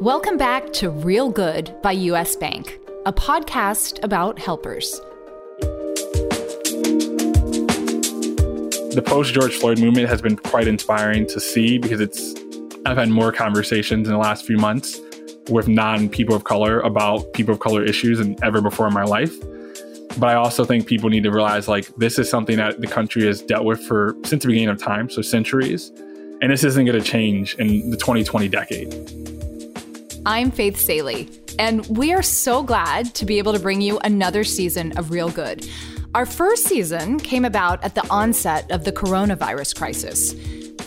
Welcome back to Real Good by US Bank, a podcast about helpers. The post George Floyd movement has been quite inspiring to see because it's I've had more conversations in the last few months with non people of color about people of color issues than ever before in my life. But I also think people need to realize like this is something that the country has dealt with for since the beginning of time, so centuries. And this isn't going to change in the 2020 decade. I'm Faith Salie, and we are so glad to be able to bring you another season of Real Good. Our first season came about at the onset of the coronavirus crisis.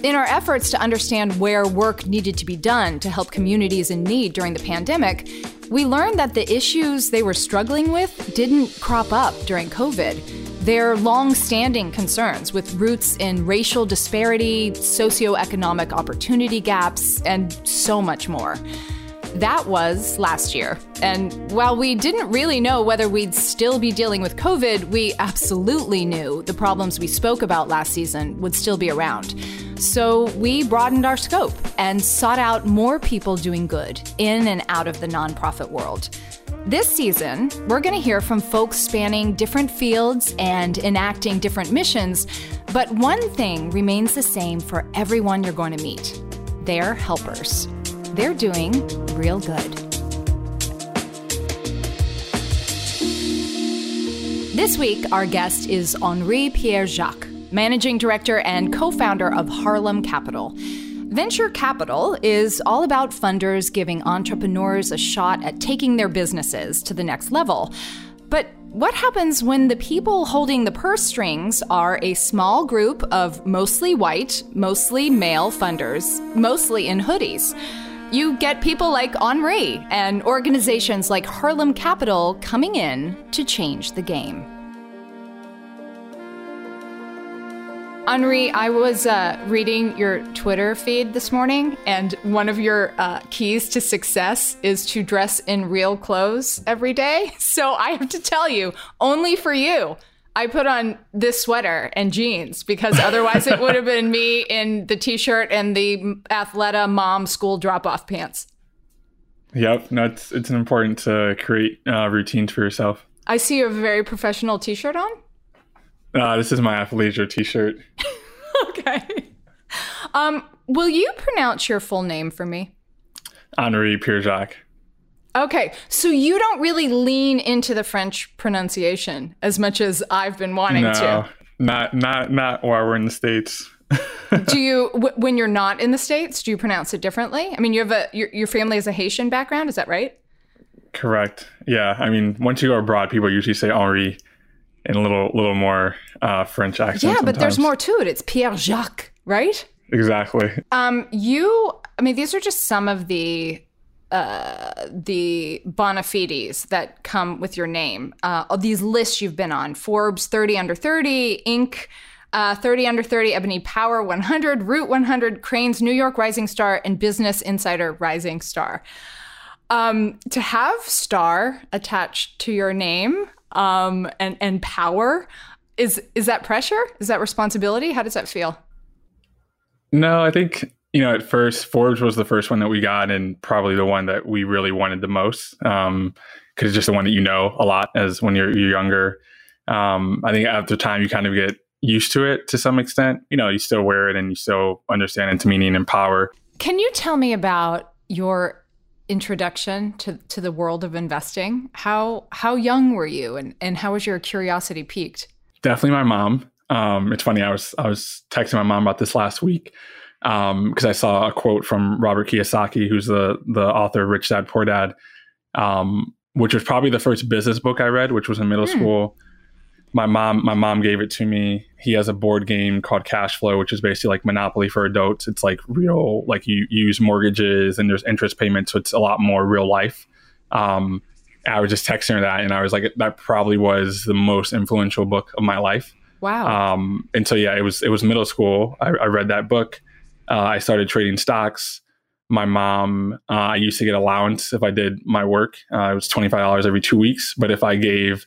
In our efforts to understand where work needed to be done to help communities in need during the pandemic, we learned that the issues they were struggling with didn't crop up during COVID. They're long standing concerns with roots in racial disparity, socioeconomic opportunity gaps, and so much more. That was last year. And while we didn't really know whether we'd still be dealing with COVID, we absolutely knew the problems we spoke about last season would still be around. So we broadened our scope and sought out more people doing good in and out of the nonprofit world. This season, we're going to hear from folks spanning different fields and enacting different missions, but one thing remains the same for everyone you're going to meet they're helpers they're doing real good. This week, our guest is Henri Pierre Jacques, managing director and co founder of Harlem Capital. Venture capital is all about funders giving entrepreneurs a shot at taking their businesses to the next level. But what happens when the people holding the purse strings are a small group of mostly white, mostly male funders, mostly in hoodies? You get people like Henri and organizations like Harlem Capital coming in to change the game. Henri, I was uh, reading your Twitter feed this morning, and one of your uh, keys to success is to dress in real clothes every day. So I have to tell you, only for you, I put on this sweater and jeans because otherwise it would have been me in the t-shirt and the Athleta mom school drop-off pants. Yep, no, it's it's important to create uh, routines for yourself. I see you have a very professional t-shirt on. Uh, this is my athleisure t-shirt. okay. Um, will you pronounce your full name for me? Henri Pierre Jacques. Okay, so you don't really lean into the French pronunciation as much as I've been wanting no, to. Not not not while we're in the states. do you w- when you're not in the states? Do you pronounce it differently? I mean, you have a your, your family has a Haitian background. Is that right? Correct. Yeah. I mean, once you go abroad, people usually say Henri in a little little more uh, French accent. Yeah, sometimes. but there's more to it. It's Pierre Jacques, right? Exactly. Um, you. I mean, these are just some of the the bona fides that come with your name. Uh, these lists you've been on Forbes 30 under 30, Inc. Uh, 30 under 30, Ebony Power 100, Root 100, Crain's, New York Rising Star, and Business Insider Rising Star. Um, to have star attached to your name um, and and power is is that pressure? Is that responsibility? How does that feel? No, I think you know, at first, Forbes was the first one that we got, and probably the one that we really wanted the most, because um, it's just the one that you know a lot as when you're, you're younger. Um, I think after time, you kind of get used to it to some extent. You know, you still wear it and you still understand its meaning and power. Can you tell me about your introduction to, to the world of investing? How how young were you, and and how was your curiosity piqued? Definitely my mom. Um, it's funny. I was I was texting my mom about this last week because um, I saw a quote from Robert Kiyosaki, who's the the author of Rich Dad Poor Dad, um, which was probably the first business book I read, which was in middle mm. school. My mom, my mom gave it to me. He has a board game called Cash Flow, which is basically like Monopoly for adults. It's like real, like you, you use mortgages and there's interest payments, so it's a lot more real life. Um, I was just texting her that, and I was like, that probably was the most influential book of my life. Wow. Um, and so yeah, it was it was middle school. I, I read that book uh, I started trading stocks. My mom, uh, I used to get allowance if I did my work. Uh, it was twenty five dollars every two weeks. But if I gave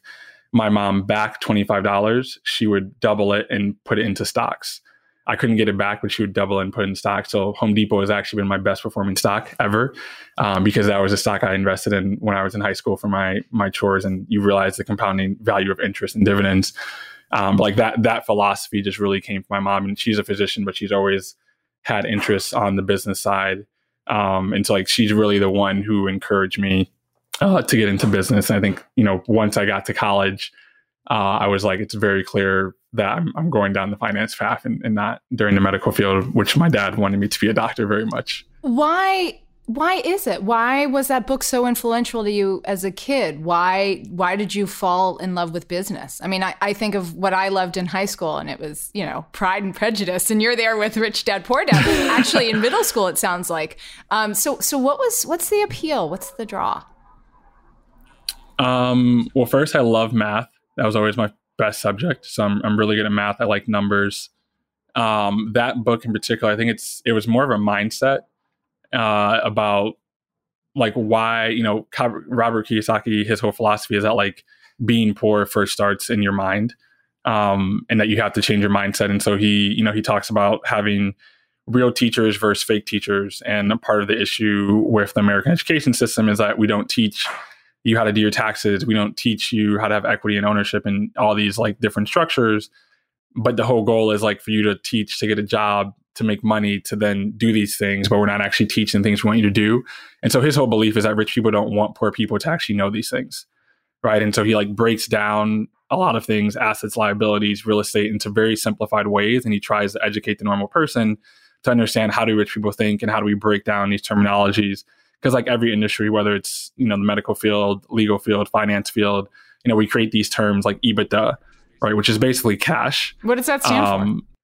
my mom back twenty five dollars, she would double it and put it into stocks. I couldn't get it back, but she would double and put in stock. So Home Depot has actually been my best performing stock ever um, because that was a stock I invested in when I was in high school for my my chores, and you realize the compounding value of interest and dividends. Um, like that that philosophy just really came from my mom, and she's a physician, but she's always had interests on the business side, um, and so like she's really the one who encouraged me uh, to get into business. And I think you know once I got to college uh, I was like, it's very clear that I'm, I'm going down the finance path and, and, not during the medical field, which my dad wanted me to be a doctor very much. Why? Why is it? Why was that book so influential to you as a kid? Why why did you fall in love with business? I mean, I, I think of what I loved in high school and it was, you know, Pride and Prejudice, and you're there with Rich Dad Poor Dad. Actually in middle school it sounds like. Um, so so what was what's the appeal? What's the draw? Um, well first I love math that was always my best subject. So I'm, I'm really good at math. I like numbers. Um, that book in particular, I think it's it was more of a mindset uh, about like why you know Robert Kiyosaki his whole philosophy is that like being poor first starts in your mind, um, and that you have to change your mindset. And so he you know he talks about having real teachers versus fake teachers, and part of the issue with the American education system is that we don't teach you how to do your taxes. We don't teach you how to have equity and ownership and all these like different structures. But the whole goal is like for you to teach to get a job to make money to then do these things, but we're not actually teaching things we want you to do. And so his whole belief is that rich people don't want poor people to actually know these things. Right. And so he like breaks down a lot of things, assets, liabilities, real estate into very simplified ways. And he tries to educate the normal person to understand how do rich people think and how do we break down these terminologies because like every industry, whether it's you know the medical field, legal field, finance field, you know we create these terms like EBITDA, right, which is basically cash. What does that stand um, for?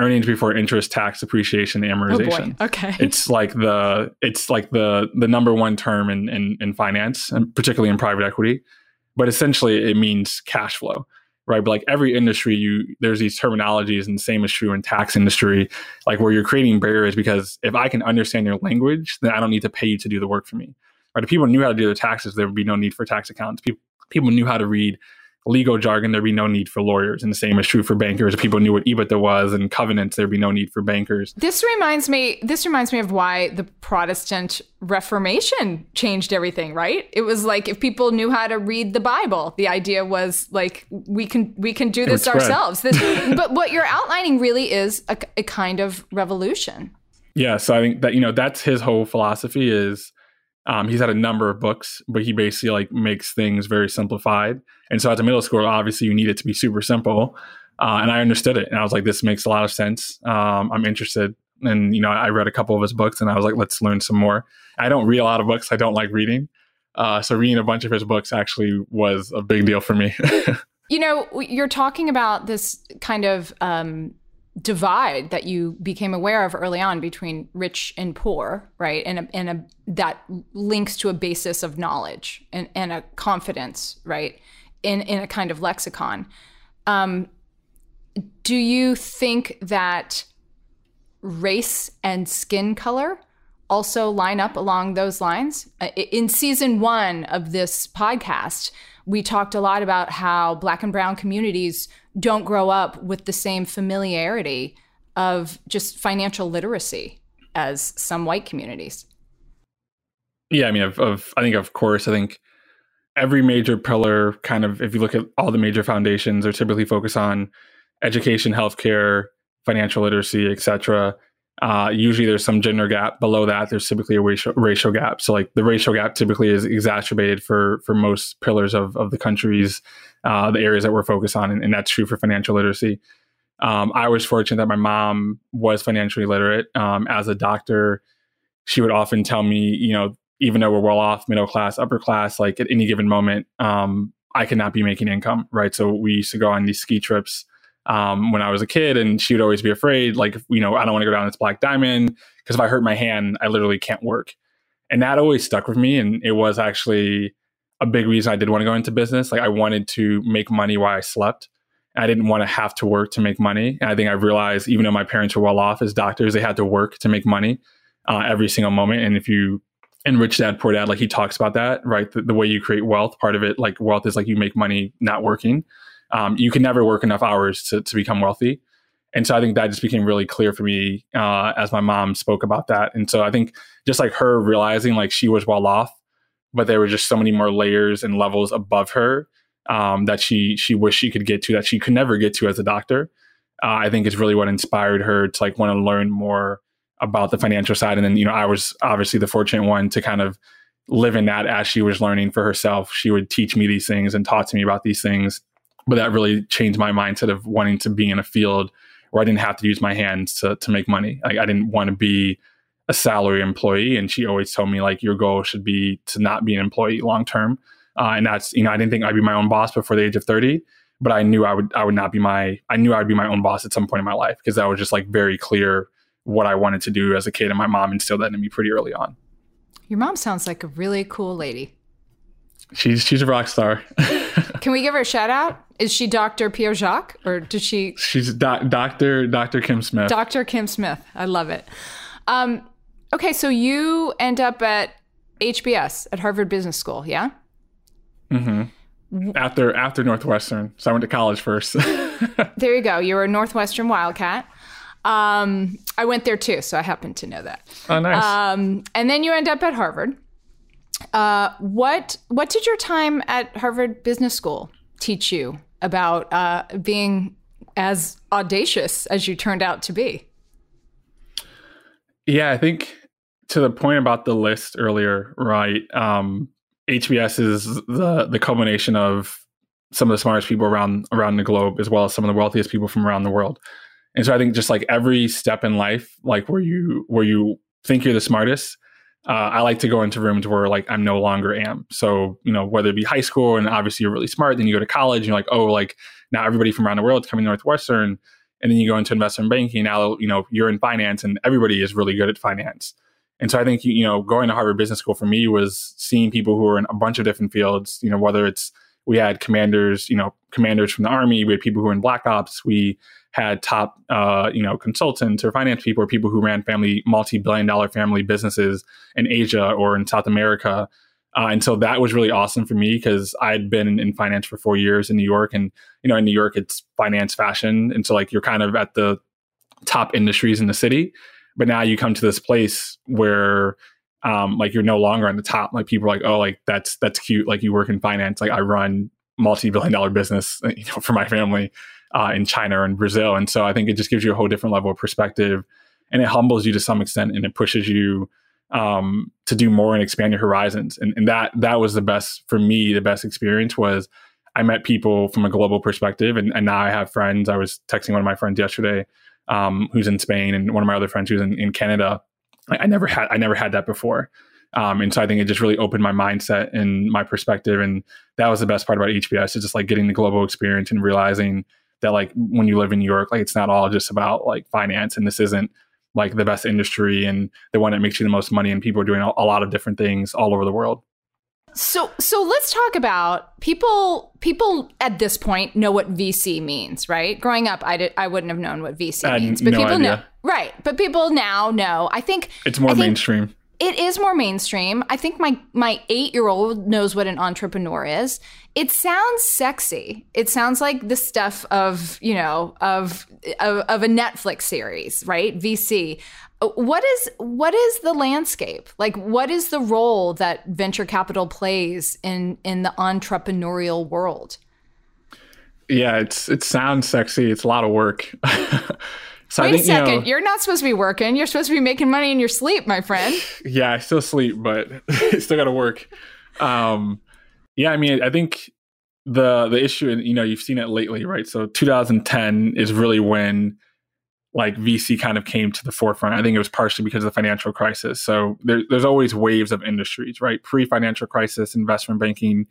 Earnings before interest, tax, depreciation, oh, amortization. Oh okay, it's like the it's like the the number one term in in, in finance, and particularly in private equity. But essentially, it means cash flow right? But like every industry, you there's these terminologies, and the same is true in tax industry, like where you're creating barriers because if I can understand your language, then I don't need to pay you to do the work for me. Right? If people knew how to do their taxes, there would be no need for tax accounts. People people knew how to read legal jargon, there'd be no need for lawyers. And the same is true for bankers. If people knew what EBITDA was and covenants, there'd be no need for bankers. This reminds me this reminds me of why the Protestant Reformation changed everything, right? It was like if people knew how to read the Bible, the idea was like we can we can do this ourselves. This, but what you're outlining really is a, a kind of revolution. Yeah, so I think that you know that's his whole philosophy is um, he's had a number of books, but he basically like makes things very simplified. And so at the middle school, obviously you need it to be super simple. Uh, and I understood it, and I was like, this makes a lot of sense. Um, I'm interested, and you know, I read a couple of his books, and I was like, let's learn some more. I don't read a lot of books. I don't like reading, uh, so reading a bunch of his books actually was a big deal for me. you know, you're talking about this kind of um, divide that you became aware of early on between rich and poor, right? And a, and a, that links to a basis of knowledge and, and a confidence, right? In in a kind of lexicon. Um, do you think that race and skin color also line up along those lines? Uh, in season one of this podcast, we talked a lot about how black and brown communities don't grow up with the same familiarity of just financial literacy as some white communities. Yeah, I mean, of, of I think of course, I think every major pillar kind of if you look at all the major foundations are typically focused on education, healthcare, financial literacy, etc. Uh, usually there's some gender gap. Below that, there's typically a racial, racial gap. So like the racial gap typically is exacerbated for for most pillars of of the countries, uh, the areas that we're focused on, and, and that's true for financial literacy. Um, I was fortunate that my mom was financially literate. Um, as a doctor, she would often tell me, you know, even though we're well off, middle class, upper class, like at any given moment, um, I could not be making income, right? So we used to go on these ski trips um, when I was a kid, and she would always be afraid, like, you know, I don't want to go down this black diamond because if I hurt my hand, I literally can't work. And that always stuck with me. And it was actually a big reason I did want to go into business. Like, I wanted to make money while I slept. I didn't want to have to work to make money. And I think I realized, even though my parents were well off as doctors, they had to work to make money uh, every single moment. And if you and Rich Dad Poor Dad, like he talks about that, right? The, the, way you create wealth, part of it, like wealth is like you make money not working um, you can never work enough hours to, to become wealthy. And so I think that just became really clear for me uh, as my mom spoke about that. And so I think just like her realizing like she was well off, but there were just so many more layers and levels above her um, that she she wished she could get to that she could never get to as a doctor. Uh, I think is really what inspired her to like want to learn more about the financial side. And then you know I was obviously the fortunate one to kind of live in that as she was learning for herself. She would teach me these things and talk to me about these things. But that really changed my mindset of wanting to be in a field where I didn't have to use my hands to to make money. Like I didn't want to be a salary employee. And she always told me like your goal should be to not be an employee long term. Uh, and that's you know I didn't think I'd be my own boss before the age of thirty, but I knew I would I would not be my I knew I would be my own boss at some point in my life because that was just like very clear what I wanted to do as a kid, and my mom instilled that in me pretty early on. Your mom sounds like a really cool lady. She's she's a rock star. Can we give her a shout out? Is she Dr. Pierre Jacques or does she? She's doc, Dr. Dr. Kim Smith. Dr. Kim Smith. I love it. Um, okay, so you end up at HBS at Harvard Business School, yeah? Mm-hmm. After after Northwestern, so I went to college first. there you go. You were a Northwestern Wildcat. Um, I went there too, so I happen to know that. Oh, nice. Um, and then you end up at Harvard. Uh, what what did your time at Harvard Business School teach you about uh, being as audacious as you turned out to be? Yeah, I think to the point about the list earlier, right? Um, HBS is the the culmination of some of the smartest people around around the globe, as well as some of the wealthiest people from around the world. And so I think just like every step in life, like where you where you think you're the smartest, uh, I like to go into rooms where like I'm no longer am. So you know whether it be high school and obviously you're really smart, then you go to college and you're like, oh, like now everybody from around the world is coming to Northwestern, and then you go into investment banking. Now you know you're in finance, and everybody is really good at finance. And so I think you know going to Harvard Business School for me was seeing people who were in a bunch of different fields. You know whether it's we had commanders, you know commanders from the army, we had people who were in black ops, we had top uh, you know consultants or finance people or people who ran family multi-billion dollar family businesses in Asia or in South America. Uh, and so that was really awesome for me because I'd been in, in finance for four years in New York, and you know in New York it's finance fashion, and so like you're kind of at the top industries in the city. But now you come to this place where um, like you're no longer on the top. Like people are like, oh, like that's that's cute. Like you work in finance. Like I run multi-billion dollar business, you know, for my family uh, in China and Brazil. And so I think it just gives you a whole different level of perspective, and it humbles you to some extent, and it pushes you um, to do more and expand your horizons. And, and that that was the best for me. The best experience was I met people from a global perspective, and, and now I have friends. I was texting one of my friends yesterday um, who's in Spain, and one of my other friends who's in, in Canada. I, I, never had I never had that before, um, and so I think it just really opened my mindset and my perspective, and that was the best part about HBS is just like getting the global experience and realizing that like when you live in New York, like it's not all just about like finance, and this isn't like the best industry and the one that makes you the most money, and people are doing a, a lot of different things all over the world. So so let's talk about people people at this point know what VC means, right? Growing up I did I wouldn't have known what VC means, but no people idea. know right, but people now know. I think It's more I think mainstream. It is more mainstream. I think my my 8-year-old knows what an entrepreneur is. It sounds sexy. It sounds like the stuff of, you know, of of, of a Netflix series, right? VC what is what is the landscape like what is the role that venture capital plays in in the entrepreneurial world yeah it's it sounds sexy it's a lot of work so wait think, a second you know, you're not supposed to be working you're supposed to be making money in your sleep my friend yeah i still sleep but still gotta work um yeah i mean i think the the issue and you know you've seen it lately right so 2010 is really when like VC kind of came to the forefront. I think it was partially because of the financial crisis. So there, there's always waves of industries, right? Pre financial crisis, investment banking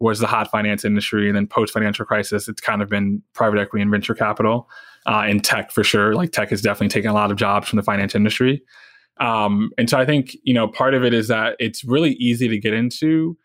was the hot finance industry. And then post financial crisis, it's kind of been private equity and venture capital uh, and tech for sure. Like tech has definitely taken a lot of jobs from the finance industry. Um, and so I think, you know, part of it is that it's really easy to get into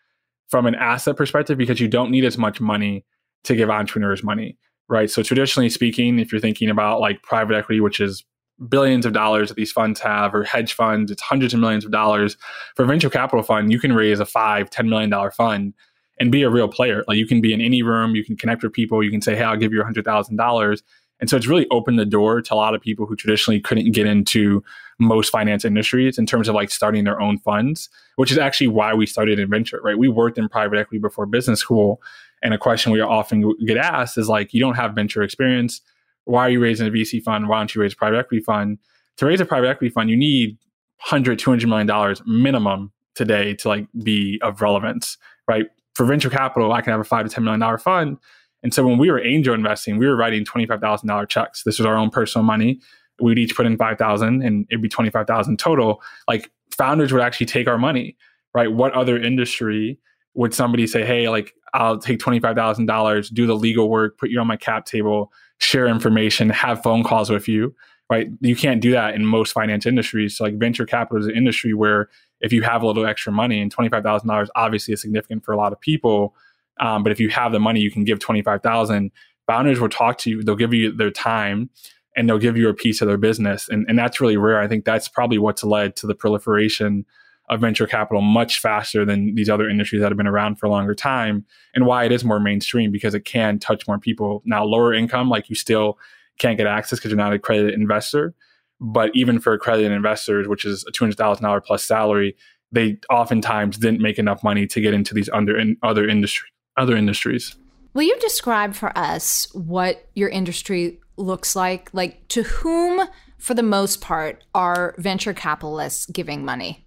from an asset perspective because you don't need as much money to give entrepreneurs money right? So traditionally speaking, if you're thinking about like private equity, which is billions of dollars that these funds have, or hedge funds, it's hundreds of millions of dollars. For a venture capital fund, you can raise a five, $10 million fund and be a real player. Like you can be in any room, you can connect with people, you can say, hey, I'll give you a $100,000. And so it's really opened the door to a lot of people who traditionally couldn't get into most finance industries in terms of like starting their own funds, which is actually why we started in venture, right? We worked in private equity before business school. And a question we often get asked is like, you don't have venture experience. Why are you raising a VC fund? Why don't you raise a private equity fund? To raise a private equity fund, you need 100, 200 million dollars minimum today to like be of relevance, right? For venture capital, I can have a five to $10 million fund and so when we were angel investing, we were writing $25,000 checks. This was our own personal money. We'd each put in 5,000 and it'd be 25,000 total. Like founders would actually take our money, right? What other industry would somebody say, Hey, like I'll take $25,000, do the legal work, put you on my cap table, share information, have phone calls with you, right? You can't do that in most finance industries. So like venture capital is an industry where if you have a little extra money and $25,000 obviously is significant for a lot of people, um, but if you have the money, you can give 25,000. Founders will talk to you. They'll give you their time and they'll give you a piece of their business. And, and that's really rare. I think that's probably what's led to the proliferation of venture capital much faster than these other industries that have been around for a longer time and why it is more mainstream because it can touch more people. Now, lower income, like you still can't get access because you're not a accredited investor. But even for accredited investors, which is a $200,000 plus salary, they oftentimes didn't make enough money to get into these under in other industry other industries. Will you describe for us what your industry looks like? Like, to whom, for the most part, are venture capitalists giving money?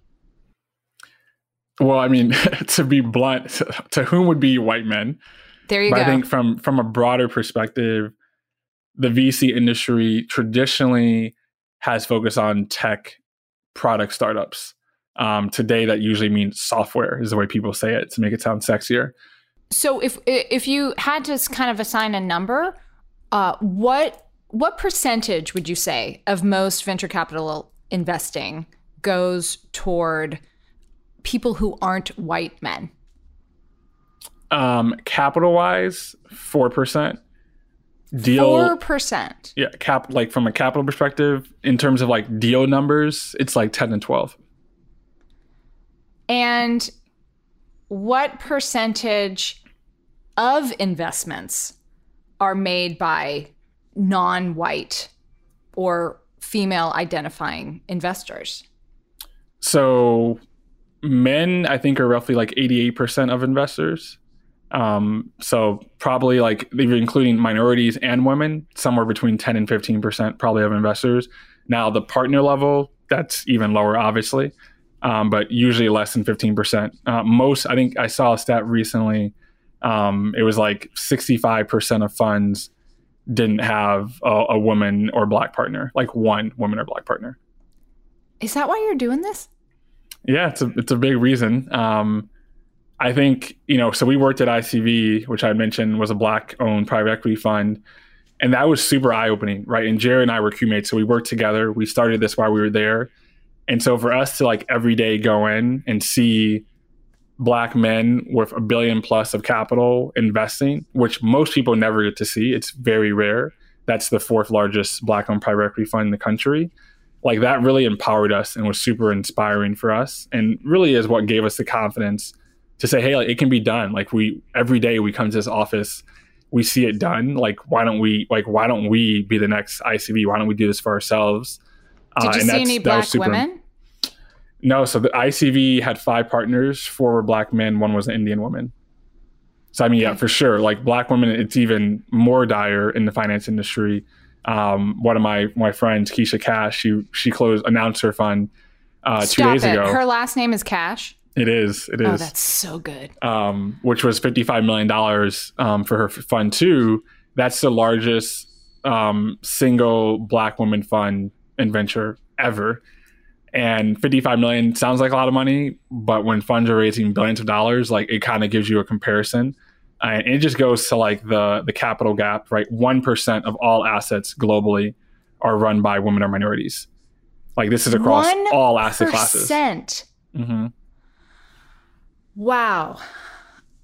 Well, I mean, to be blunt, to whom would be white men? There you but go. I think from from a broader perspective, the VC industry traditionally has focused on tech product startups. Um, today, that usually means software, is the way people say it to make it sound sexier. So if if you had to kind of assign a number, uh, what what percentage would you say of most venture capital investing goes toward people who aren't white men? Um, capital wise, four percent. Deal four percent. Yeah, cap like from a capital perspective, in terms of like deal numbers, it's like ten and twelve. And what percentage of investments are made by non white or female identifying investors? So, men, I think, are roughly like 88% of investors. Um, so, probably like including minorities and women, somewhere between 10 and 15% probably of investors. Now, the partner level, that's even lower, obviously um, but usually less than 15%. Uh, most, I think I saw a stat recently, um, it was like 65% of funds didn't have a, a, woman or black partner, like one woman or black partner. Is that why you're doing this? Yeah, it's a, it's a big reason. Um, I think, you know, so we worked at ICV, which I mentioned was a black owned private equity fund. And that was super eye opening, right? And Jarrid and I were crewmates. So we worked together. We started this while we were there and so for us to like every day go in and see black men with a billion plus of capital investing, which most people never get to see, it's very rare. That's the fourth largest black owned private equity fund in the country. Like that really empowered us and was super inspiring for us and really is what gave us the confidence to say, hey, like, it can be done. Like we every day we come to this office, we see it done. Like why don't we like why don't we be the next ICV? Why don't we do this for ourselves? Did you uh, see any black women? No, so the ICV had five partners. Four were black men. One was an Indian woman. So I mean, yeah, for sure. Like black women, it's even more dire in the finance industry. Um, one of my my friends, Kesha Cash, she she closed announced her fund uh, two days it. ago. Her last name is Cash. It is. It oh. Oh, that's so good. Um, which was fifty five million dollars um, for her fund two. That's the largest um, single black woman fund in venture ever. And 55 million sounds like a lot of money, but when funds are raising billions of dollars, like it kind of gives you a comparison. Uh, and it just goes to like the the capital gap, right? One percent of all assets globally are run by women or minorities. Like this is across 1%. all asset classes. Mm-hmm. Wow.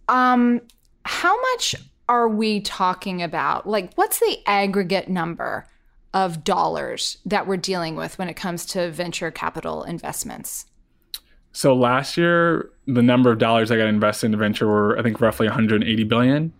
Um, how much are we talking about? Like, what's the aggregate number of dollars that we're dealing with when it comes to venture capital investments? So last year, the number of dollars I got invested into venture were, I think, roughly 180 billion.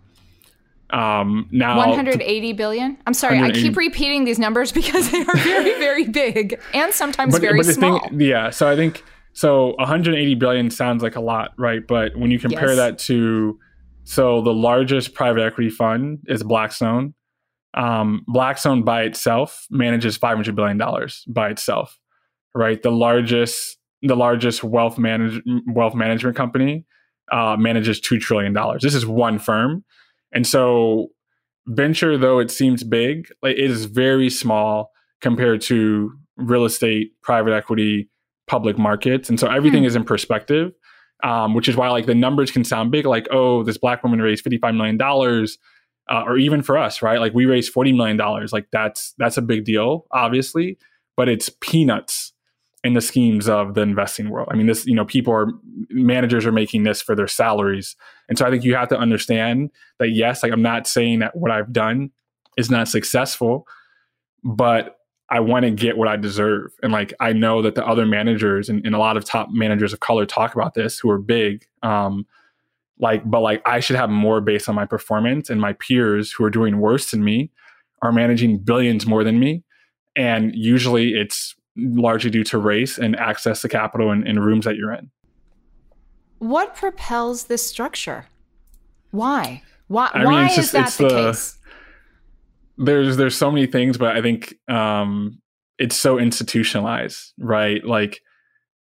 Um, now 180 billion. I'm sorry, I keep repeating these numbers because they are very, very big and sometimes but, very but small. Thing, yeah, so I think so 180 billion sounds like a lot, right? But when you compare yes. that to so the largest private equity fund is Blackstone. Um, Blackstone by itself manages 500 billion dollars by itself, right? The largest the largest wealth manage wealth management company uh, manages two trillion dollars. This is one firm, and so venture, though it seems big, like it is very small compared to real estate, private equity, public markets, and so everything mm. is in perspective. Um, which is why like the numbers can sound big, like oh, this black woman raised fifty five million dollars. Uh, or even for us, right? Like we raised forty million dollars. Like that's that's a big deal, obviously, but it's peanuts in the schemes of the investing world. I mean, this, you know, people are managers are making this for their salaries. And so I think you have to understand that yes, like I'm not saying that what I've done is not successful, but I want to get what I deserve. And like I know that the other managers and, and a lot of top managers of color talk about this who are big. Um, like, but like I should have more based on my performance and my peers who are doing worse than me are managing billions more than me. And usually it's largely due to race and access to capital and, in rooms that you're in. What propels this structure? Why? Why, I mean, why just, is that the, the, case? There's there's so many things, but I think um, it's so institutionalized, right? Like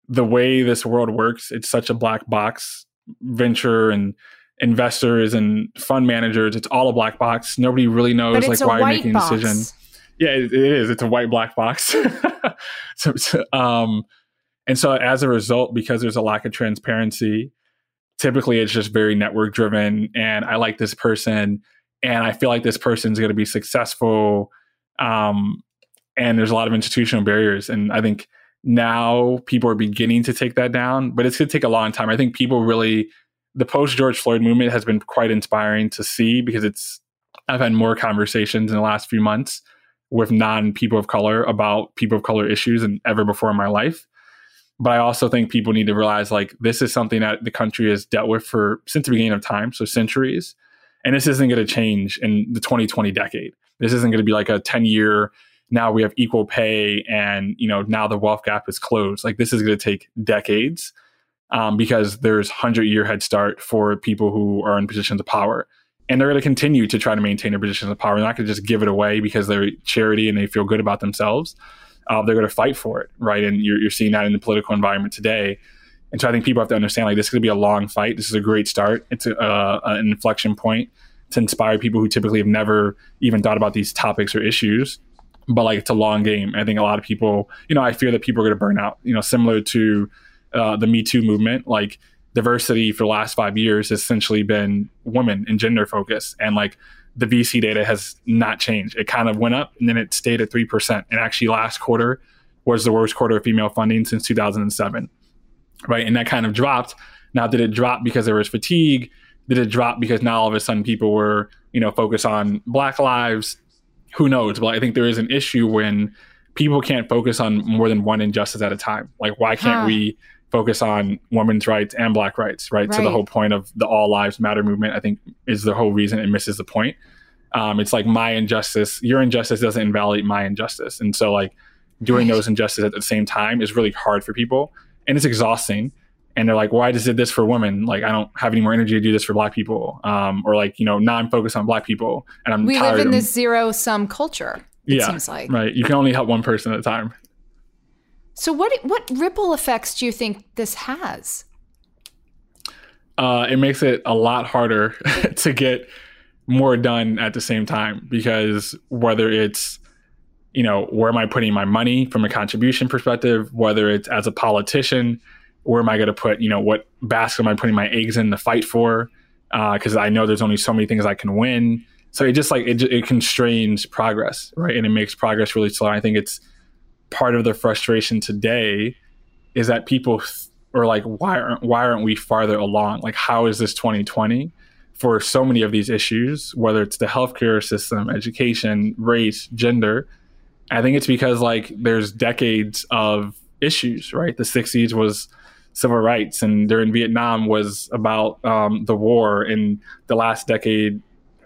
the way this world works, it's such a black box. Venture and investors and fund managers, it's all a black box. Nobody really knows like why you're making box. a decision. Yeah, it, it is. It's a white black box. so, so, um, and so as a result, because there's a lack of transparency, typically it's just very network driven. And I like this person, and I feel like this person's going to be successful. Um, and there's a lot of institutional barriers, and I think now people are beginning to take that down, but it's going to take a long time. I think people really the post George Floyd movement has been quite inspiring to see because it's I've had more conversations in the last few months with non people of color about people of color issues than ever before in my life. But I also think people need to realize like this is something that the country has dealt with for since the beginning of time, so centuries. And this isn't going to change in the 2020 decade. This isn't going to be like a 10 year now we have equal pay and you know now the wealth gap is closed. Like this is going to take decades um, because there's hundred year head start for people who are in positions of power and they're going to continue to try to maintain their positions of power. They're not going to just give it away because they're charity and they feel good about themselves. Uh, they're going to fight for it, right? And you're, you're seeing that in the political environment today. And so I think people have to understand like this is going to be a long fight. This is a great start. It's a, an inflection point to inspire people who typically have never even thought about these topics or issues. But like it's a long game. I think a lot of people, you know, I fear that people are going to burn out. You know, similar to uh, the Me Too movement. Like diversity for the last five years has essentially been women and gender focus. And like the VC data has not changed. It kind of went up and then it stayed at 3%. And actually, last quarter was the worst quarter of female funding since 2007. Right. And that kind of dropped. Now, did it drop because there was fatigue? Did it drop because now all of a sudden people were, you know, focused on Black lives? Who knows? But I think there is an issue when people can't focus on more than one injustice at a time. Like, why can't huh. we focus on women's rights and black rights, right? right? So the whole point of the all lives matter movement, I think, is the whole reason it misses the point. Um, it's like my injustice, your injustice doesn't invalidate my injustice. And so like doing those injustices at the same time is really hard for people and it's exhausting. And they're like, why well, did this for women? Like, I don't have any more energy to do this for black people. Um, or like, you know, now I'm focused on black people and I'm we live in this zero sum culture. It yeah, seems like. Right. You can only help one person at a time. So what what ripple effects do you think this has? Uh, it makes it a lot harder to get more done at the same time because whether it's you know where am I putting my money from a contribution perspective, whether it's as a politician, where am I going to put you know what basket am I putting my eggs in to fight for? Because uh, I know there's only so many things I can win. So it just like it, it constrains progress, right? And it makes progress really slow. I think it's part of the frustration today is that people are like, why aren't why aren't we farther along? Like, how is this 2020 for so many of these issues, whether it's the healthcare system, education, race, gender? I think it's because like there's decades of issues, right? The 60s was civil rights, and during Vietnam was about um, the war, and the last decade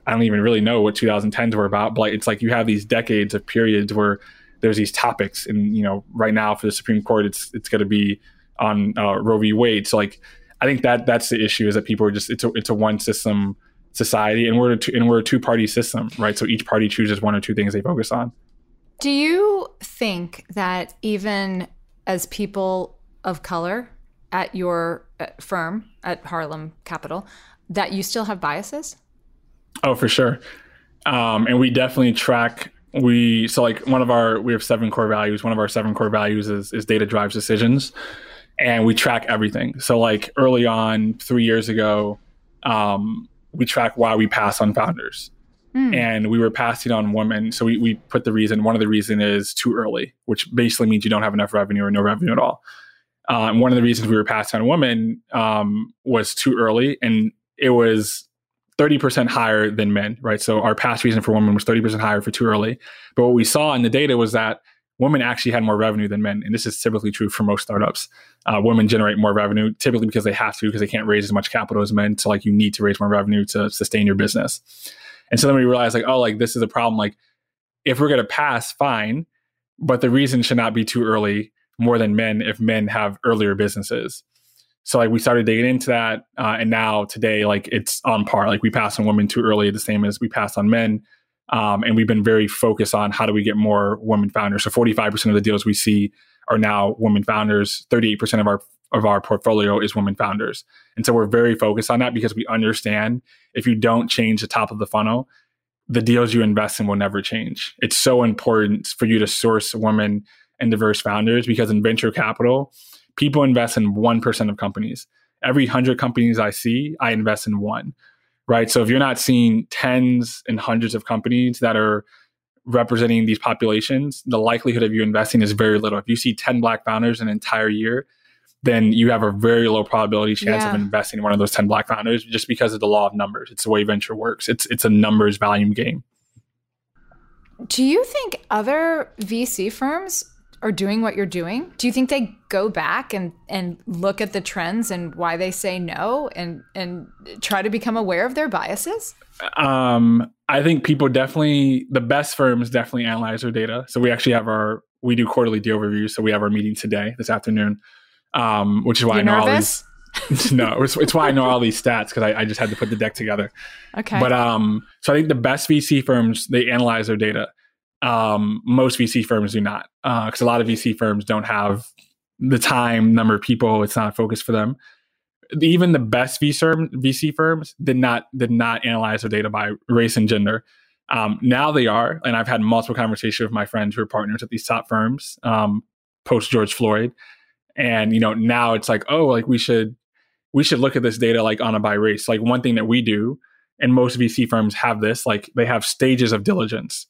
I don't even really know what 2010s were about, but like, it's like you have these decades of periods where there's these topics, and you know, right now for the Supreme Court, it's it's going to be on uh, Roe v. Wade. So like, I think that that's the issue is that people are just it's a it's a one system society, and we're a two, and we're a two party system, right? So each party chooses one or two things they focus on. Do you think that even as people of color at your uh, firm at Harlem Capital, that you still have biases? Oh, for sure. Um, and we definitely track we so like one of our we have seven core values. One of our seven core values is is data drives decisions, and we track everything. So like early on, three years ago, um, we track why we pass on founders. Mm. And we were passing on women. So we, we put the reason, one of the reason is too early, which basically means you don't have enough revenue or no revenue at all. Uh, one of the reasons we were passing on women um, was too early. And it was 30% higher than men, right? So our past reason for women was 30% higher for too early. But what we saw in the data was that women actually had more revenue than men. And this is typically true for most startups. Uh, women generate more revenue typically because they have to, because they can't raise as much capital as men. So like you need to raise more revenue to sustain your business. And so then we realized like, oh, like this is a problem. Like if we're going to pass, fine. But the reason should not be too early more than men if men have earlier businesses. So like we started digging into that, uh, and now today like it's on par. Like we pass on women too early, the same as we pass on men. Um, and we've been very focused on how do we get more women founders. So 45% of the deals we see are now women founders. 38% of our of our portfolio is women founders. And so we're very focused on that because we understand if you don't change the top of the funnel, the deals you invest in will never change. It's so important for you to source women and diverse founders because in venture capital, people invest in 1% of companies. Every 100 companies I see, I invest in one right? So if you're not seeing tens and hundreds of companies that are representing these populations, the likelihood of you investing is very little. If you see 10 black founders in an entire year, then you have a very low probability chance yeah. of investing in one of those 10 black founders just because of the law of numbers. It's the way venture works. It's it's a numbers volume game. Do you think other VC firms are doing what you're doing? Do you think they go back and and look at the trends and why they say no and and try to become aware of their biases? Um, I think people definitely the best firms definitely analyze their data. So we actually have our we do quarterly deal reviews. So we have our meeting today this afternoon, um, which is why You're I know nervous? all these. no, it's, it's, why I know all these stats because I, I just had to put the deck together. Okay. But um, so I think the best VC firms they analyze their data. Um, most VC firms do not, because uh, a lot of VC firms don't have the time, number of people. It's not a focus for them. Even the best VC, VC firms did not did not analyze their data by race and gender. Um, now they are, and I've had multiple conversations with my friends who are partners at these top firms um, post George Floyd, and you know now it's like, oh, like we should we should look at this data like on a by race. Like one thing that we do, and most VC firms have this, like they have stages of diligence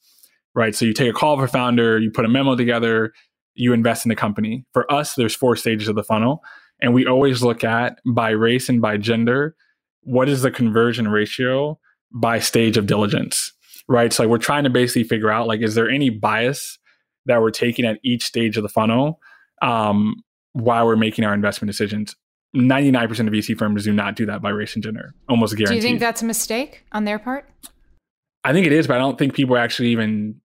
right? So you take a call a founder, you put a memo together, you invest in the company. For us, there's four stages of the funnel. And we always look at by race and by gender, what is the conversion ratio by stage of diligence, right? So like we're trying to basically figure out like, is there any bias that we're taking at each stage of the funnel um, while we're making our investment decisions? 99% of VC firms do not do that by race and gender, almost guaranteed. Do you think that's a mistake on their part? I think it is, but I don't think people actually even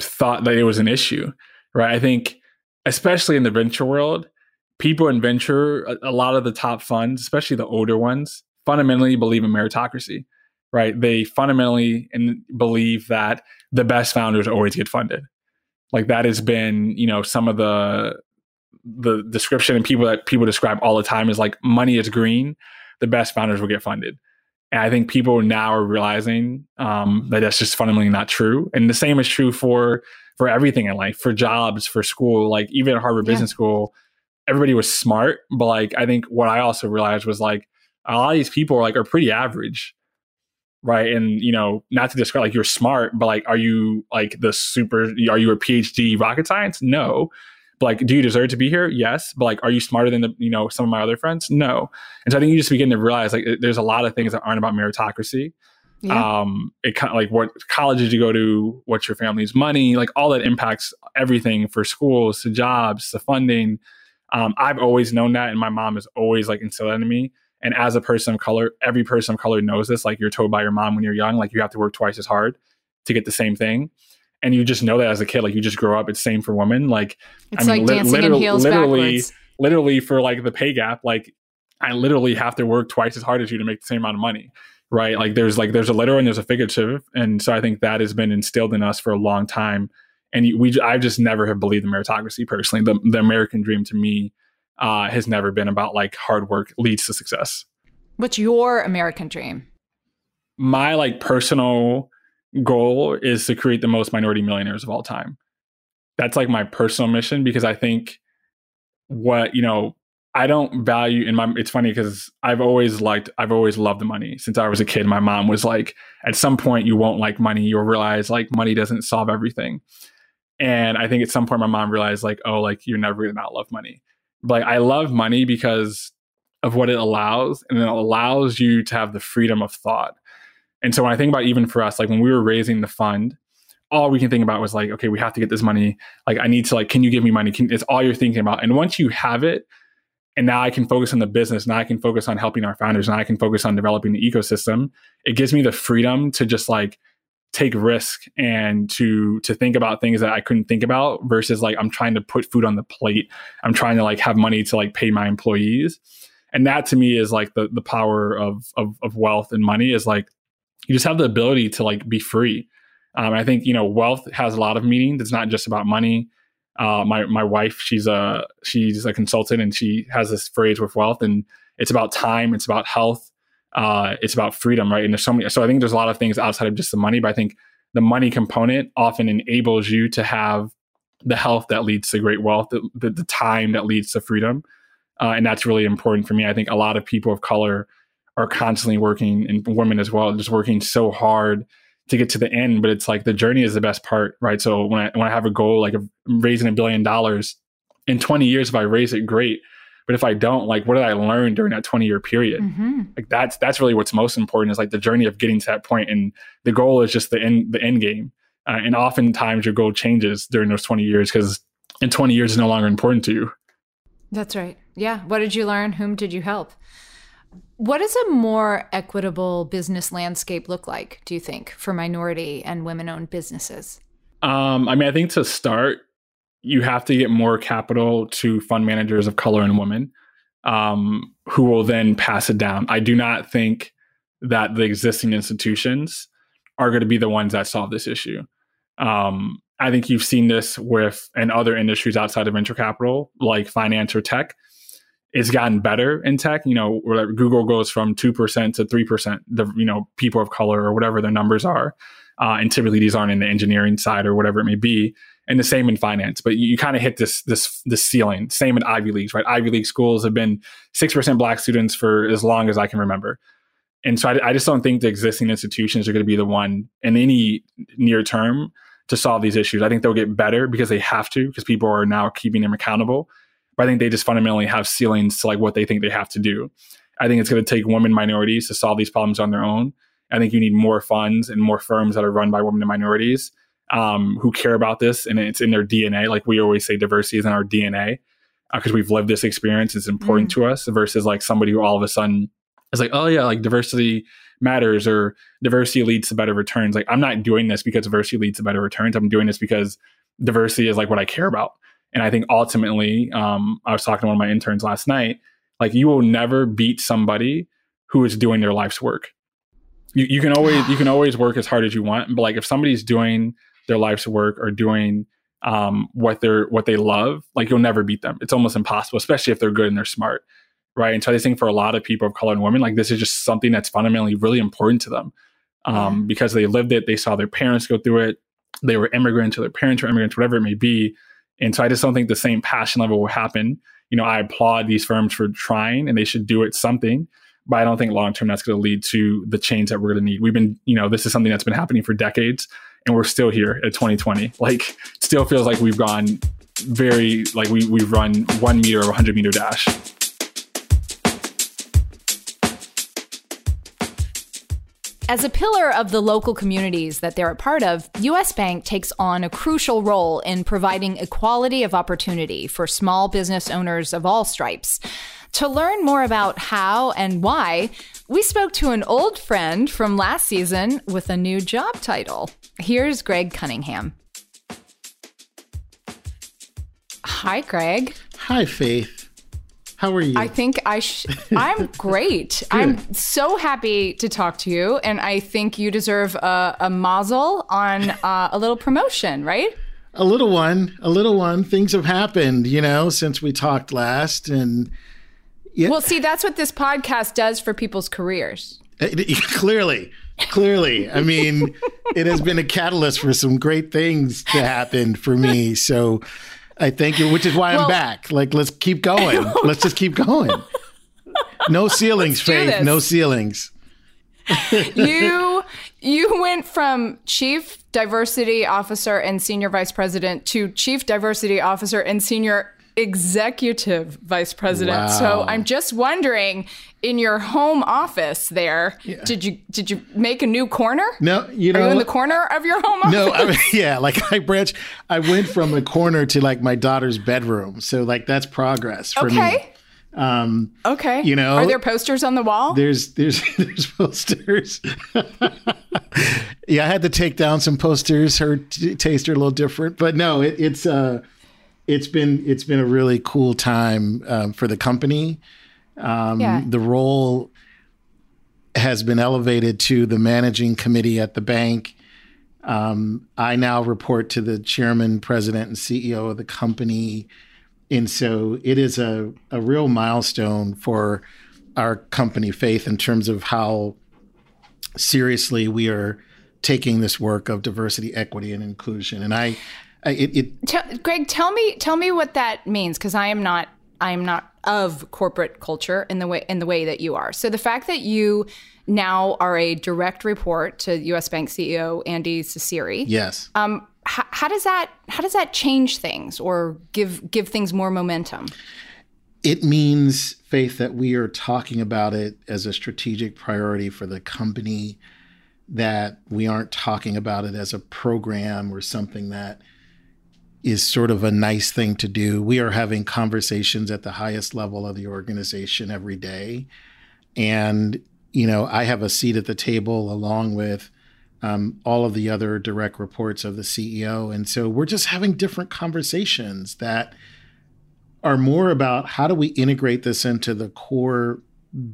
thought that it was an issue, right? I think, especially in the venture world, people in venture, a, a lot of the top funds, especially the older ones, fundamentally believe in meritocracy, right? They fundamentally in, believe that the best founders always get funded. Like that has been, you know, some of the the description and people that people describe all the time is like money is green, the best founders will get funded. And I think people now are realizing um, that that's just fundamentally not true. And the same is true for for everything in life, for jobs, for school. Like even at Harvard yeah. Business School, everybody was smart, but like I think what I also realized was like a lot of these people are like are pretty average, right? And you know, not to describe like you're smart, but like are you like the super? Are you a PhD rocket science? No, but like, do you deserve to be here? Yes. But like, are you smarter than the, you know, some of my other friends? No. And so I think you just begin to realize like there's a lot of things that aren't about meritocracy. Yeah. Um, it kind of like what colleges you go to, what's your family's money, like all that impacts everything for schools to jobs to funding. Um, I've always known that, and my mom has always like instilled into me. And as a person of color, every person of color knows this. Like you're told by your mom when you're young, like you have to work twice as hard to get the same thing. And you just know that as a kid, like you just grow up. It's same for women. Like it's I mean, like li- dancing literally, in heels literally, backwards. literally for like the pay gap, like I literally have to work twice as hard as you to make the same amount of money. Right. Like there's like there's a literal and there's a figurative. And so I think that has been instilled in us for a long time. And we I just never have believed in meritocracy personally. The the American dream to me uh, has never been about like hard work leads to success. What's your American dream? My like personal goal is to create the most minority millionaires of all time. That's like my personal mission because I think what, you know, I don't value in my it's funny because I've always liked I've always loved the money since I was a kid. My mom was like, at some point you won't like money, you'll realize like money doesn't solve everything. And I think at some point my mom realized like, oh, like you're never gonna not love money. But like, I love money because of what it allows, and it allows you to have the freedom of thought. And so when I think about even for us, like when we were raising the fund, all we can think about was like, okay, we have to get this money. Like, I need to like, can you give me money? Can, it's all you're thinking about. And once you have it, and now I can focus on the business. Now I can focus on helping our founders. Now I can focus on developing the ecosystem. It gives me the freedom to just like take risk and to to think about things that I couldn't think about versus like I'm trying to put food on the plate. I'm trying to like have money to like pay my employees. And that to me is like the the power of of, of wealth and money is like you just have the ability to like be free. Um, I think you know wealth has a lot of meaning. It's not just about money. Uh, my my wife, she's a she's a consultant, and she has this phrase with wealth, and it's about time, it's about health, uh, it's about freedom, right? And there's so many. So I think there's a lot of things outside of just the money, but I think the money component often enables you to have the health that leads to great wealth, the, the, the time that leads to freedom, uh, and that's really important for me. I think a lot of people of color are constantly working, and women as well, just working so hard to get to the end. But it's like the journey is the best part, right? So when I when I have a goal like raising a billion dollars in 20 years, if I raise it, great. But if I don't, like, what did I learn during that 20 year period? Mm-hmm. Like that's that's really what's most important is like the journey of getting to that point, and the goal is just the end the end game. Uh, and oftentimes your goal changes during those 20 years because in 20 years is no longer important to you. That's right. Yeah. What did you learn? Whom did you help? What does a more equitable business landscape look like, do you think, for minority and women owned businesses? Um, I mean, I think to start, you have to get more capital to fund managers of color and women um, who will then pass it down. I do not think that the existing institutions are going to be the ones that solve this issue. Um, I think you've seen this with in other industries outside of venture capital, like finance or tech it's gotten better in tech. You know, Google goes from two percent to three percent. The you know people of color or whatever their numbers are, uh, and typically these aren't in the engineering side or whatever it may be. And the same in finance, but you, you kind of hit this this this ceiling. Same in Ivy Leagues, right? Ivy League schools have been six percent black students for as long as I can remember. And so I, I just don't think the existing institutions are going to be the one in any near term to solve these issues. I think they'll get better because they have to, because people are now keeping them accountable but I think they just fundamentally have ceilings to like what they think they have to do. I think it's going to take women minorities to solve these problems on their own. I think you need more funds and more firms that are run by women and minorities um, who care about this and it's in their DNA. Like we always say, diversity is in our DNA because uh, we've lived this experience. It's important mm. to us versus like somebody who all of a sudden is like, oh yeah, like diversity matters or diversity leads to better returns. Like I'm not doing this because diversity leads to better returns. I'm doing this because diversity is like what I care about. And I think ultimately, um, I was talking to one of my interns last night, like you will never beat somebody who is doing their life's work. You, you can always you can always work as hard as you want, but like if somebody's doing their life's work or doing um, what they're what they love, like you'll never beat them. It's almost impossible, especially if they're good and they're smart, right? And so I think for a lot of people of color and women, like this is just something that's fundamentally really important to them um, because they lived it, they saw their parents go through it, they were immigrants or their parents were immigrants, whatever it may be. And so I just don't think the same passion level will happen. You know, I applaud these firms for trying and they should do it something, but I don't think long term that's going to lead to the change that we're going to need. We've been, you know, this is something that's been happening for decades and we're still here at 2020. Like, still feels like we've gone very, like we, we've run one meter or 100 meter dash. As a pillar of the local communities that they're a part of, US Bank takes on a crucial role in providing equality of opportunity for small business owners of all stripes. To learn more about how and why, we spoke to an old friend from last season with a new job title. Here's Greg Cunningham. Hi, Greg. Hi, Faith. How are you? I think I sh- I'm great. I'm so happy to talk to you, and I think you deserve a, a mazel on uh, a little promotion, right? a little one, a little one. Things have happened, you know, since we talked last, and yeah. Well, see, that's what this podcast does for people's careers. clearly, clearly. I mean, it has been a catalyst for some great things to happen for me. So I thank you, which is why well, I'm back. Like, let's keep going. let's just keep going. No ceilings, Faith. No ceilings. you you went from chief diversity officer and senior vice president to chief diversity officer and senior executive vice president. Wow. So I'm just wondering, in your home office there, yeah. did you did you make a new corner? No, you know, Are you in the corner of your home office? No, I mean, yeah, like I branch. I went from a corner to like my daughter's bedroom. So like that's progress for okay. me. Um, okay. You know, are there posters on the wall? There's there's there's posters. yeah, I had to take down some posters. Her t- taste are a little different, but no, it, it's uh it's been it's been a really cool time um, for the company. Um, yeah. The role has been elevated to the managing committee at the bank. Um, I now report to the chairman, president, and CEO of the company, and so it is a a real milestone for our company, Faith, in terms of how seriously we are taking this work of diversity, equity, and inclusion. And I it, it tell, Greg, tell me tell me what that means because I am not I am not of corporate culture in the way in the way that you are. So the fact that you now are a direct report to U.S. Bank CEO Andy Cecere. Yes. Um, how, how does that how does that change things or give give things more momentum? It means, Faith, that we are talking about it as a strategic priority for the company. That we aren't talking about it as a program or something that is sort of a nice thing to do. We are having conversations at the highest level of the organization every day. And, you know, I have a seat at the table along with um, all of the other direct reports of the CEO. And so we're just having different conversations that are more about how do we integrate this into the core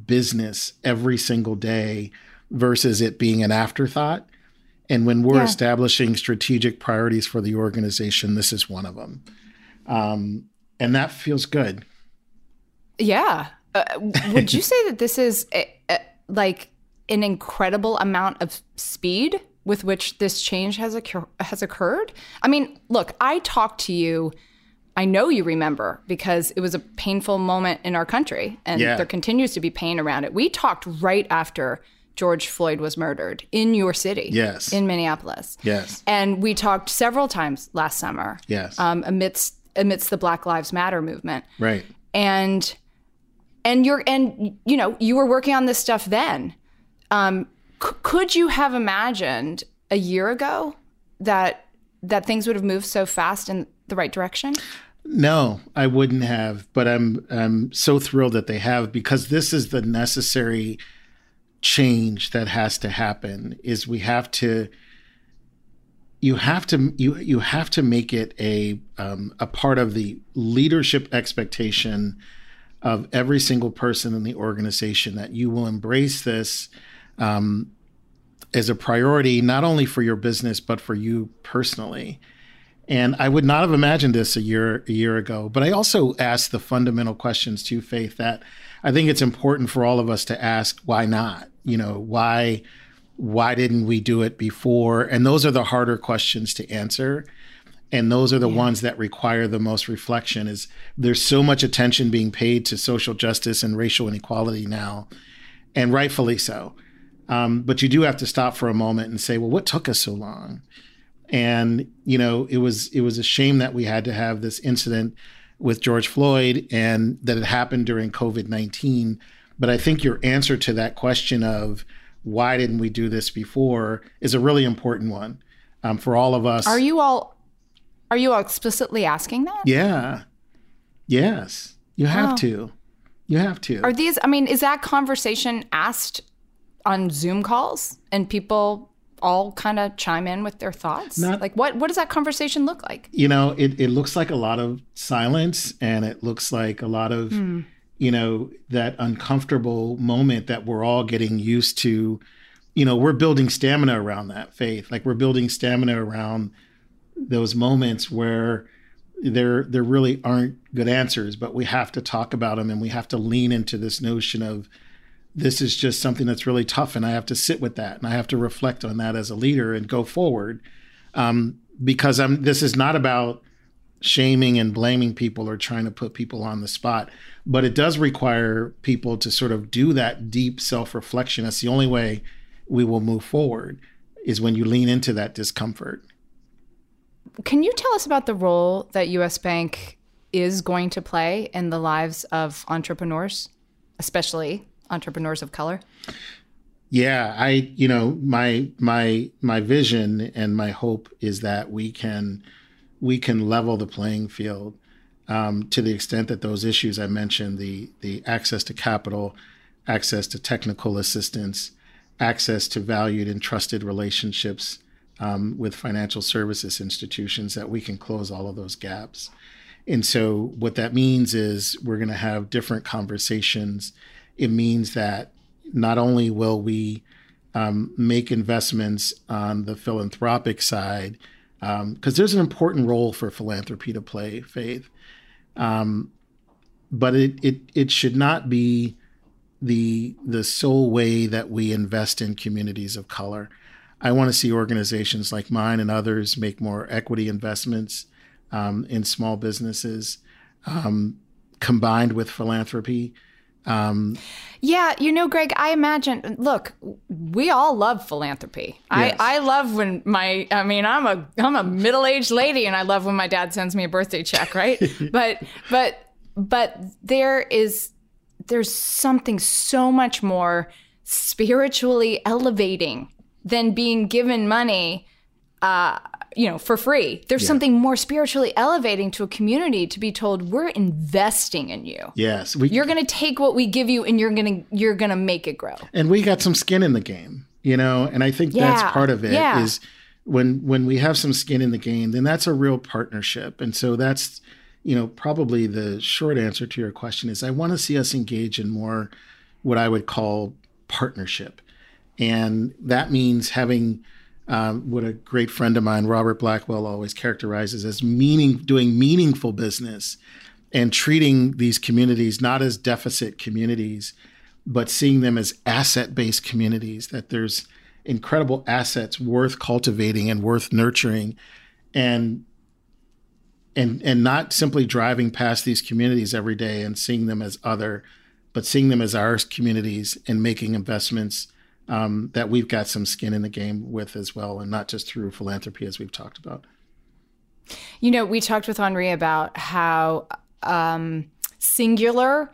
business every single day versus it being an afterthought. And when we're yeah. establishing strategic priorities for the organization, this is one of them. Um, and that feels good. Yeah. Uh, would you say that this is a, a, like an incredible amount of speed with which this change has occur- has occurred? I mean, look, I talked to you. I know you remember because it was a painful moment in our country, and yeah. there continues to be pain around it. We talked right after George Floyd was murdered in your city. Yes. In Minneapolis. Yes. And we talked several times last summer. Yes. Um, amidst amidst the Black Lives Matter movement. Right. And and you're and you know you were working on this stuff then. Um, c- could you have imagined a year ago that that things would have moved so fast in the right direction? No, I wouldn't have. But I'm I'm so thrilled that they have because this is the necessary change that has to happen is we have to you have to you you have to make it a um, a part of the leadership expectation of every single person in the organization that you will embrace this um, as a priority not only for your business but for you personally and I would not have imagined this a year a year ago but I also asked the fundamental questions to faith that I think it's important for all of us to ask why not? You know, why why didn't we do it before? And those are the harder questions to answer. And those are the yeah. ones that require the most reflection is there's so much attention being paid to social justice and racial inequality now, and rightfully so. Um, but you do have to stop for a moment and say, well, what took us so long? And you know, it was it was a shame that we had to have this incident with George Floyd and that it happened during COVID 19. But I think your answer to that question of why didn't we do this before is a really important one um, for all of us. Are you all are you all explicitly asking that? Yeah. Yes. You have oh. to. You have to. Are these, I mean, is that conversation asked on Zoom calls and people all kind of chime in with their thoughts? Not- like what what does that conversation look like? you know, it, it looks like a lot of silence and it looks like a lot of, you know, that uncomfortable moment that we're all getting used to. You know, we're building stamina around that faith. Like we're building stamina around those moments where there there really aren't good answers, but we have to talk about them and we have to lean into this notion of this is just something that's really tough and I have to sit with that and I have to reflect on that as a leader and go forward. Um, because I'm this is not about shaming and blaming people or trying to put people on the spot, but it does require people to sort of do that deep self-reflection. That's the only way we will move forward is when you lean into that discomfort. Can you tell us about the role that US Bank is going to play in the lives of entrepreneurs, especially entrepreneurs of color? Yeah, I you know my my my vision and my hope is that we can we can level the playing field um, to the extent that those issues I mentioned the the access to capital, access to technical assistance, access to valued and trusted relationships um, with financial services institutions that we can close all of those gaps. And so what that means is we're going to have different conversations. It means that not only will we um, make investments on the philanthropic side, because um, there's an important role for philanthropy to play, Faith, um, but it, it it should not be the the sole way that we invest in communities of color. I want to see organizations like mine and others make more equity investments um, in small businesses, um, combined with philanthropy. Um, Yeah, you know, Greg, I imagine look, we all love philanthropy. Yes. I, I love when my I mean, I'm a I'm a middle-aged lady and I love when my dad sends me a birthday check, right? but but but there is there's something so much more spiritually elevating than being given money uh you know for free there's something more spiritually elevating to a community to be told we're investing in you yes, we you're going to take what we give you and you're going to you're going to make it grow. and we got some skin in the game, you know, and I think Yeah, that's part of it yeah. is when when we have some skin in the game, then that's a real partnership. And so that's you know probably the short answer to your question is I want to see us engage in more what I would call partnership. And that means having um, what a great friend of mine, Robert Blackwell, always characterizes as meaning, doing meaningful business and treating these communities not as deficit communities, but seeing them as asset based communities, that there's incredible assets worth cultivating and worth nurturing. And and and not simply driving past these communities every day and seeing them as other, but seeing them as our communities and making investments um, that we've got some skin in the game with as well, and not just through philanthropy as we've talked about. You know, we talked with Henri about how um, singular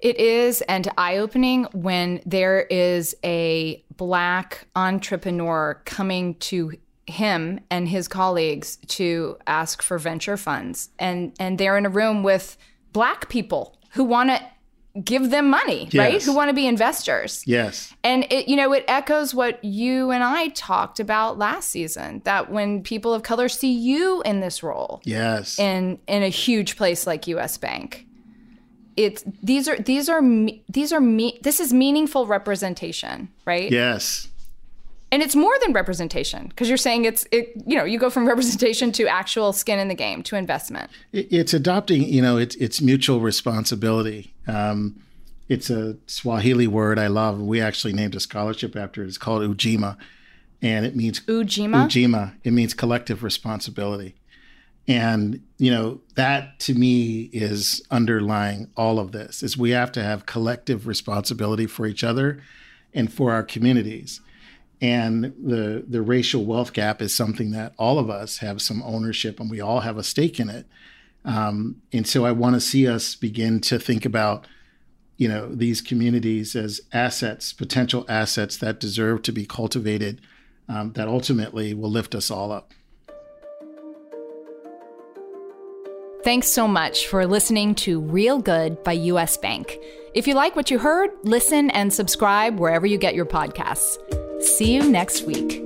it is and eye opening when there is a black entrepreneur coming to him and his colleagues to ask for venture funds and and they're in a room with black people who want to give them money right who want to be investors Yes. and it, you know, it echoes what you and I talked about last season. That when people of color see you in this role, Yes. in in a huge place like U.S. Bank, it's these are these are these are me. This is meaningful representation, right? yes. And it's more than representation because you're saying it's it. You know, you go from representation to actual skin in the game to investment. It's adopting you know it's it's mutual responsibility um, it's a swahili word i love we actually named a scholarship after it it's called ujima and it means Ujima. ujima it means collective responsibility and you know that to me is underlying all of this is we have to have collective responsibility for each other and for our communities and the the racial wealth gap is something that all of us have some ownership and we all have a stake in it um, and so i want to see us begin to think about you know these communities as assets potential assets that deserve to be cultivated um, that ultimately will lift us all up Thanks so much for listening to Real Good by US Bank. If you like what you heard, listen and subscribe wherever you get your podcasts. See you next week.